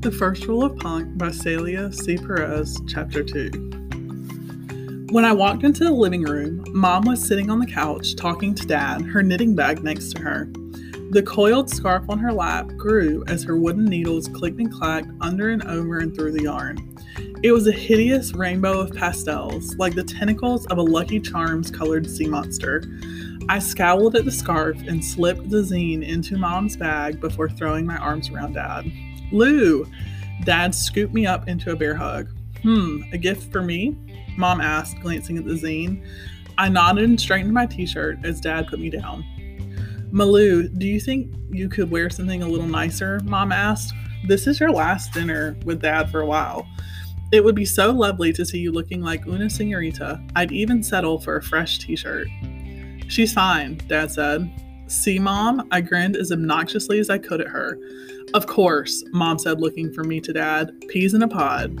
The First Rule of Punk by Celia C. Perez, Chapter 2. When I walked into the living room, Mom was sitting on the couch talking to Dad, her knitting bag next to her. The coiled scarf on her lap grew as her wooden needles clicked and clacked under and over and through the yarn. It was a hideous rainbow of pastels, like the tentacles of a Lucky Charms colored sea monster. I scowled at the scarf and slipped the zine into Mom's bag before throwing my arms around Dad. Lou! Dad scooped me up into a bear hug. Hmm, a gift for me? Mom asked, glancing at the zine. I nodded and straightened my t shirt as Dad put me down. Malou, do you think you could wear something a little nicer? Mom asked. This is your last dinner with Dad for a while. It would be so lovely to see you looking like una senorita. I'd even settle for a fresh t shirt. She's fine, Dad said. See, Mom? I grinned as obnoxiously as I could at her. Of course, Mom said, looking from me to Dad. Peas in a pod.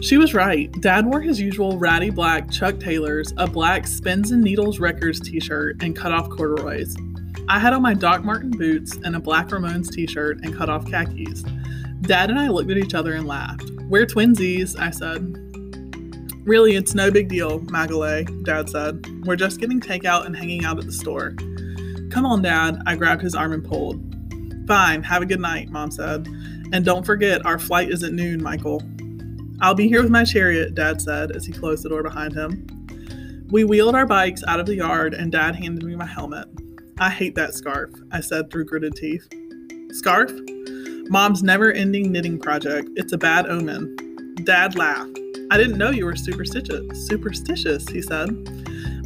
She was right. Dad wore his usual ratty black Chuck Taylors, a black Spins and Needles Records t shirt, and cut off corduroys. I had on my Doc Martens boots and a black Ramones t shirt and cut off khakis. Dad and I looked at each other and laughed. We're twinsies, I said. Really, it's no big deal, Magale, Dad said. We're just getting takeout and hanging out at the store. Come on, Dad. I grabbed his arm and pulled. Fine, have a good night, Mom said. And don't forget, our flight is at noon, Michael. I'll be here with my chariot, Dad said as he closed the door behind him. We wheeled our bikes out of the yard, and Dad handed me my helmet. I hate that scarf, I said through gritted teeth. Scarf? Mom's never ending knitting project. It's a bad omen. Dad laughed. I didn't know you were superstitious. Superstitious, he said.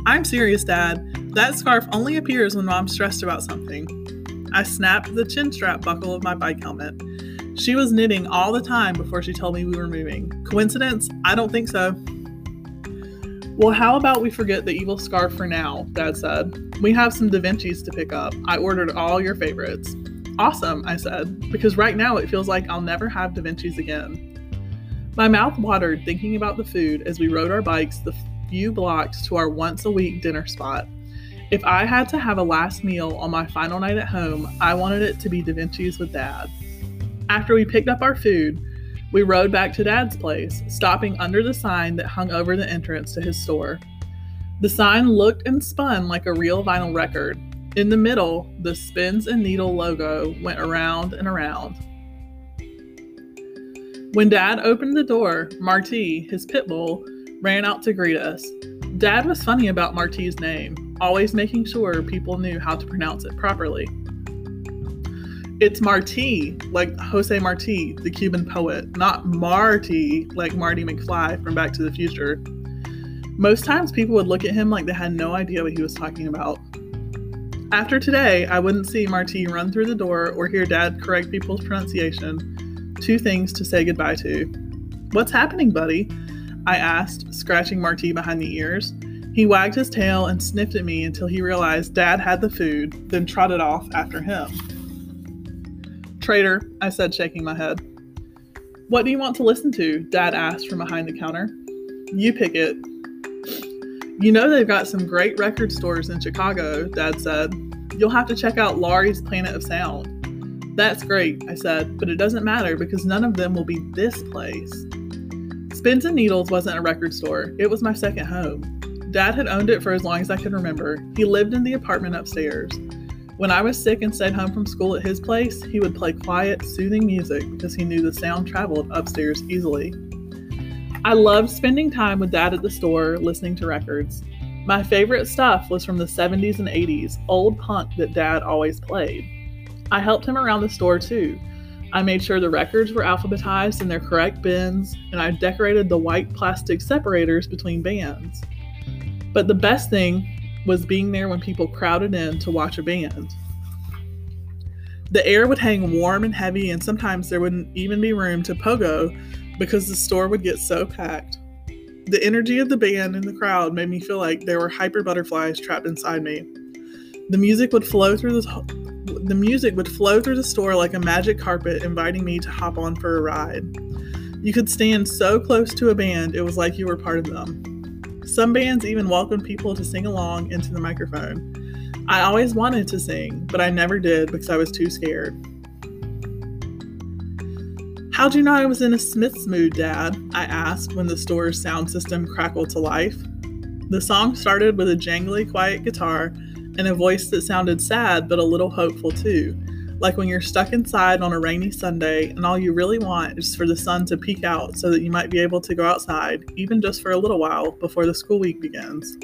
I'm serious, Dad. That scarf only appears when Mom's stressed about something. I snapped the chin strap buckle of my bike helmet. She was knitting all the time before she told me we were moving. Coincidence? I don't think so. Well, how about we forget the evil scarf for now? Dad said. We have some Da Vinci's to pick up. I ordered all your favorites. Awesome, I said, because right now it feels like I'll never have Da Vinci's again. My mouth watered thinking about the food as we rode our bikes the few blocks to our once a week dinner spot. If I had to have a last meal on my final night at home, I wanted it to be Da Vinci's with Dad. After we picked up our food, we rode back to Dad's place, stopping under the sign that hung over the entrance to his store. The sign looked and spun like a real vinyl record. In the middle, the Spins and Needle logo went around and around. When Dad opened the door, Marty, his pit bull, ran out to greet us. Dad was funny about Marty's name, always making sure people knew how to pronounce it properly. It's Marty, like Jose Marti, the Cuban poet, not Marty, like Marty McFly from Back to the Future. Most times people would look at him like they had no idea what he was talking about. After today, I wouldn't see Marty run through the door or hear Dad correct people's pronunciation two things to say goodbye to. What's happening, buddy? I asked, scratching Marty behind the ears. He wagged his tail and sniffed at me until he realized Dad had the food, then trotted off after him. Traitor, I said, shaking my head. What do you want to listen to? Dad asked from behind the counter. You pick it. You know they've got some great record stores in Chicago, Dad said. You'll have to check out Laurie's Planet of Sound. That's great, I said, but it doesn't matter because none of them will be this place. Spins and Needles wasn't a record store, it was my second home. Dad had owned it for as long as I could remember. He lived in the apartment upstairs. When I was sick and stayed home from school at his place, he would play quiet, soothing music because he knew the sound traveled upstairs easily. I loved spending time with Dad at the store, listening to records. My favorite stuff was from the 70s and 80s, old punk that Dad always played. I helped him around the store too. I made sure the records were alphabetized in their correct bins, and I decorated the white plastic separators between bands. But the best thing was being there when people crowded in to watch a band. The air would hang warm and heavy, and sometimes there wouldn't even be room to pogo because the store would get so packed. The energy of the band and the crowd made me feel like there were hyper butterflies trapped inside me. The music would flow through the the music would flow through the store like a magic carpet, inviting me to hop on for a ride. You could stand so close to a band, it was like you were part of them. Some bands even welcomed people to sing along into the microphone. I always wanted to sing, but I never did because I was too scared. How'd you know I was in a Smiths mood, Dad? I asked when the store's sound system crackled to life. The song started with a jangly, quiet guitar and a voice that sounded sad but a little hopeful too, like when you're stuck inside on a rainy Sunday and all you really want is for the sun to peek out so that you might be able to go outside, even just for a little while before the school week begins.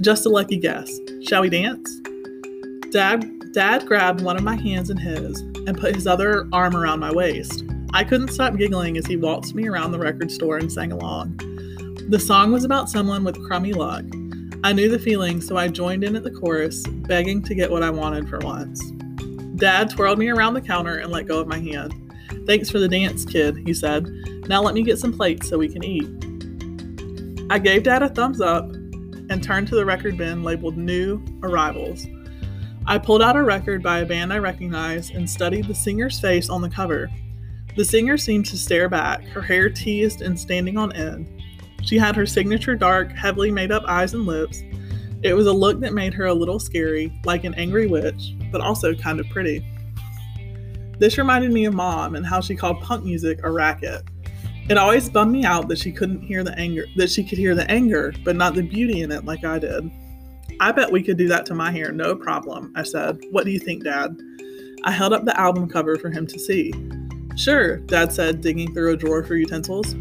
Just a lucky guess. Shall we dance? Dad, Dad grabbed one of my hands in his and put his other arm around my waist. I couldn't stop giggling as he waltzed me around the record store and sang along. The song was about someone with crummy luck. I knew the feeling, so I joined in at the chorus, begging to get what I wanted for once. Dad twirled me around the counter and let go of my hand. Thanks for the dance, kid, he said. Now let me get some plates so we can eat. I gave Dad a thumbs up and turned to the record bin labeled New Arrivals. I pulled out a record by a band I recognized and studied the singer's face on the cover. The singer seemed to stare back, her hair teased and standing on end. She had her signature dark, heavily made up eyes and lips. It was a look that made her a little scary, like an angry witch, but also kind of pretty. This reminded me of mom and how she called punk music a racket. It always bummed me out that she couldn't hear the anger, that she could hear the anger, but not the beauty in it like I did. I bet we could do that to my hair, no problem, I said. What do you think, Dad? I held up the album cover for him to see. Sure, Dad said, digging through a drawer for utensils.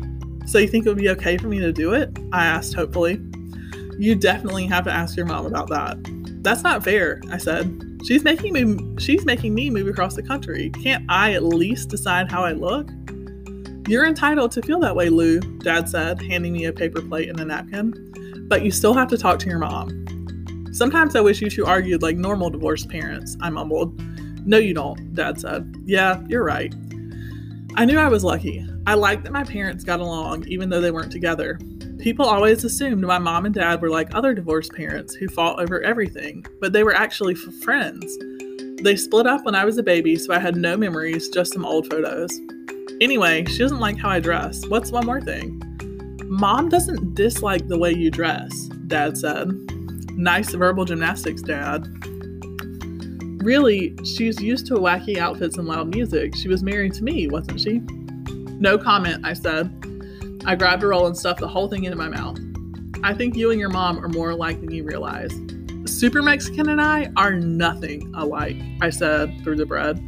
So you think it would be okay for me to do it? I asked hopefully. You definitely have to ask your mom about that. That's not fair, I said. She's making me she's making me move across the country. Can't I at least decide how I look? You're entitled to feel that way, Lou, Dad said, handing me a paper plate and a napkin. But you still have to talk to your mom. Sometimes I wish you two argued like normal divorced parents, I mumbled. No, you don't, Dad said. Yeah, you're right. I knew I was lucky. I liked that my parents got along even though they weren't together. People always assumed my mom and dad were like other divorced parents who fought over everything, but they were actually friends. They split up when I was a baby, so I had no memories, just some old photos. Anyway, she doesn't like how I dress. What's one more thing? Mom doesn't dislike the way you dress, Dad said. Nice verbal gymnastics, Dad. Really, she's used to wacky outfits and loud music. She was married to me, wasn't she? No comment, I said. I grabbed a roll and stuffed the whole thing into my mouth. I think you and your mom are more alike than you realize. Super Mexican and I are nothing alike, I said through the bread.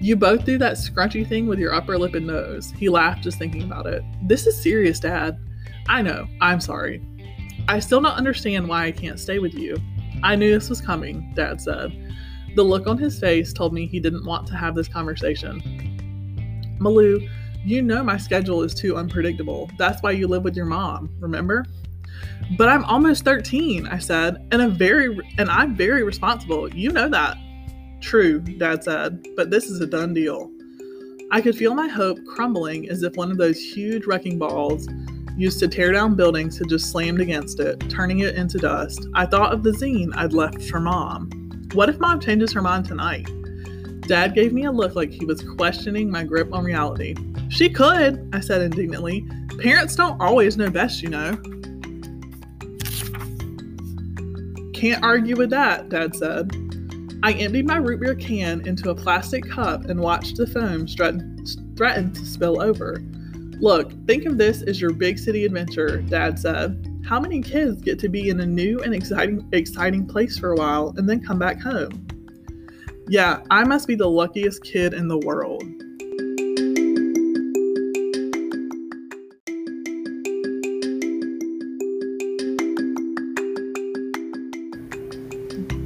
You both do that scrunchy thing with your upper lip and nose. He laughed just thinking about it. This is serious, Dad. I know. I'm sorry. I still don't understand why I can't stay with you. I knew this was coming, Dad said. The look on his face told me he didn't want to have this conversation. Malou, you know my schedule is too unpredictable. That's why you live with your mom, remember? But I'm almost 13, I said, and a very and I'm very responsible. You know that. True, Dad said, but this is a done deal. I could feel my hope crumbling as if one of those huge wrecking balls used to tear down buildings had just slammed against it, turning it into dust. I thought of the zine I'd left for mom. What if mom changes her mind tonight? Dad gave me a look like he was questioning my grip on reality. She could, I said indignantly. Parents don't always know best, you know. Can't argue with that, Dad said. I emptied my root beer can into a plastic cup and watched the foam threaten to spill over. Look, think of this as your big city adventure, Dad said. How many kids get to be in a new and exciting exciting place for a while and then come back home? Yeah, I must be the luckiest kid in the world.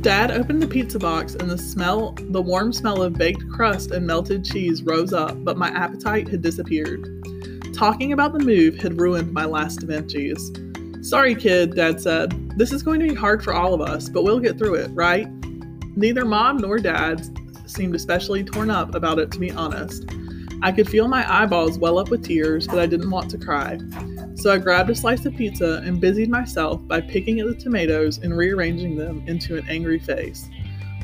Dad opened the pizza box and the smell, the warm smell of baked crust and melted cheese rose up, but my appetite had disappeared. Talking about the move had ruined my last Da Vinci's. Sorry, kid, Dad said. Uh, this is going to be hard for all of us, but we'll get through it, right? Neither mom nor dad seemed especially torn up about it, to be honest. I could feel my eyeballs well up with tears, but I didn't want to cry. So I grabbed a slice of pizza and busied myself by picking at the tomatoes and rearranging them into an angry face.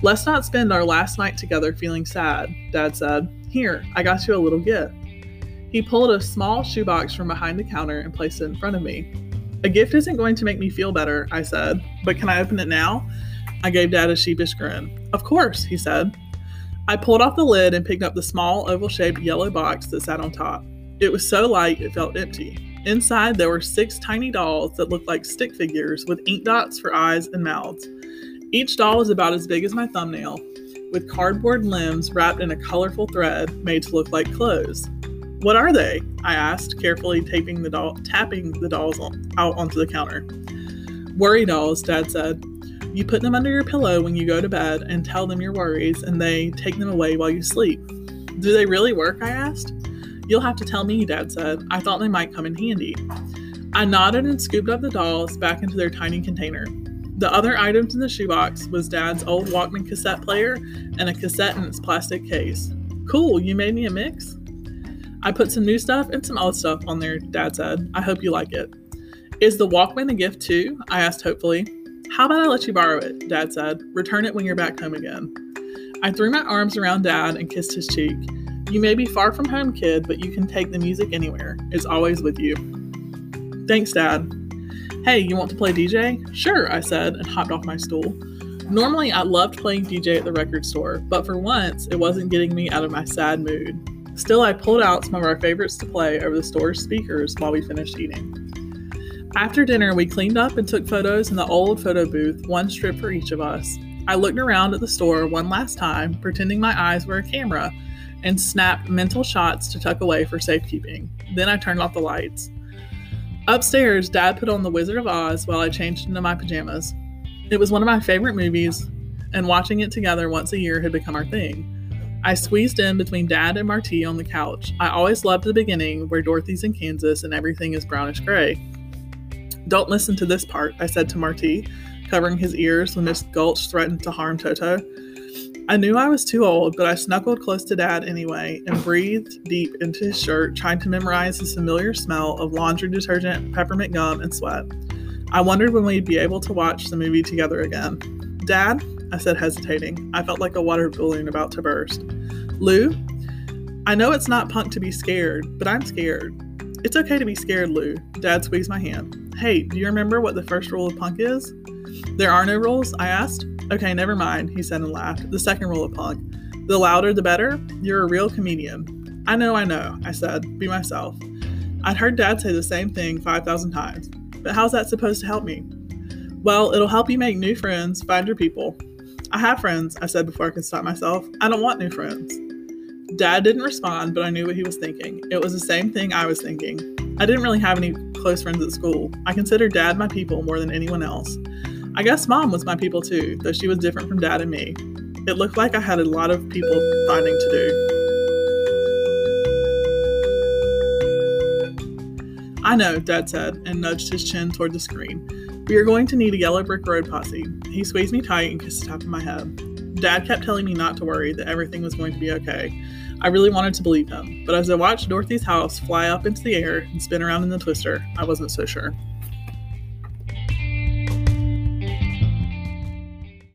Let's not spend our last night together feeling sad, Dad said. Here, I got you a little gift. He pulled a small shoebox from behind the counter and placed it in front of me. A gift isn't going to make me feel better, I said, but can I open it now? I gave Dad a sheepish grin. Of course, he said. I pulled off the lid and picked up the small oval shaped yellow box that sat on top. It was so light it felt empty. Inside, there were six tiny dolls that looked like stick figures with ink dots for eyes and mouths. Each doll was about as big as my thumbnail, with cardboard limbs wrapped in a colorful thread made to look like clothes. What are they? I asked, carefully taping the doll, tapping the dolls on, out onto the counter. Worry dolls, Dad said. You put them under your pillow when you go to bed and tell them your worries, and they take them away while you sleep. Do they really work? I asked. You'll have to tell me, Dad said. I thought they might come in handy. I nodded and scooped up the dolls back into their tiny container. The other items in the shoebox was Dad's old Walkman cassette player and a cassette in its plastic case. Cool, you made me a mix? I put some new stuff and some old stuff on there, Dad said. I hope you like it. Is the Walkman a gift too? I asked hopefully. How about I let you borrow it? Dad said. Return it when you're back home again. I threw my arms around Dad and kissed his cheek. You may be far from home, kid, but you can take the music anywhere. It's always with you. Thanks, Dad. Hey, you want to play DJ? Sure, I said and hopped off my stool. Normally, I loved playing DJ at the record store, but for once, it wasn't getting me out of my sad mood. Still, I pulled out some of our favorites to play over the store's speakers while we finished eating. After dinner, we cleaned up and took photos in the old photo booth, one strip for each of us. I looked around at the store one last time, pretending my eyes were a camera, and snapped mental shots to tuck away for safekeeping. Then I turned off the lights. Upstairs, Dad put on The Wizard of Oz while I changed into my pajamas. It was one of my favorite movies, and watching it together once a year had become our thing. I squeezed in between Dad and Marty on the couch. I always loved the beginning where Dorothy's in Kansas and everything is brownish gray. Don't listen to this part, I said to Marty, covering his ears when Miss Gulch threatened to harm Toto. I knew I was too old, but I snuggled close to Dad anyway and breathed deep into his shirt, trying to memorize his familiar smell of laundry detergent, peppermint gum, and sweat. I wondered when we'd be able to watch the movie together again. Dad, I said, hesitating. I felt like a water balloon about to burst. Lou, I know it's not punk to be scared, but I'm scared. It's okay to be scared, Lou. Dad squeezed my hand. Hey, do you remember what the first rule of punk is? There are no rules? I asked. Okay, never mind, he said and laughed. The second rule of punk. The louder the better. You're a real comedian. I know, I know, I said. Be myself. I'd heard Dad say the same thing 5,000 times. But how's that supposed to help me? Well, it'll help you make new friends, find your people. I have friends, I said before I could stop myself. I don't want new friends. Dad didn't respond, but I knew what he was thinking. It was the same thing I was thinking. I didn't really have any close friends at school. I considered Dad my people more than anyone else. I guess mom was my people too, though she was different from dad and me. It looked like I had a lot of people finding to do. I know, Dad said, and nudged his chin toward the screen. We are going to need a yellow brick road posse. He squeezed me tight and kissed the top of my head. Dad kept telling me not to worry, that everything was going to be okay. I really wanted to believe him, but as I watched Dorothy's house fly up into the air and spin around in the twister, I wasn't so sure.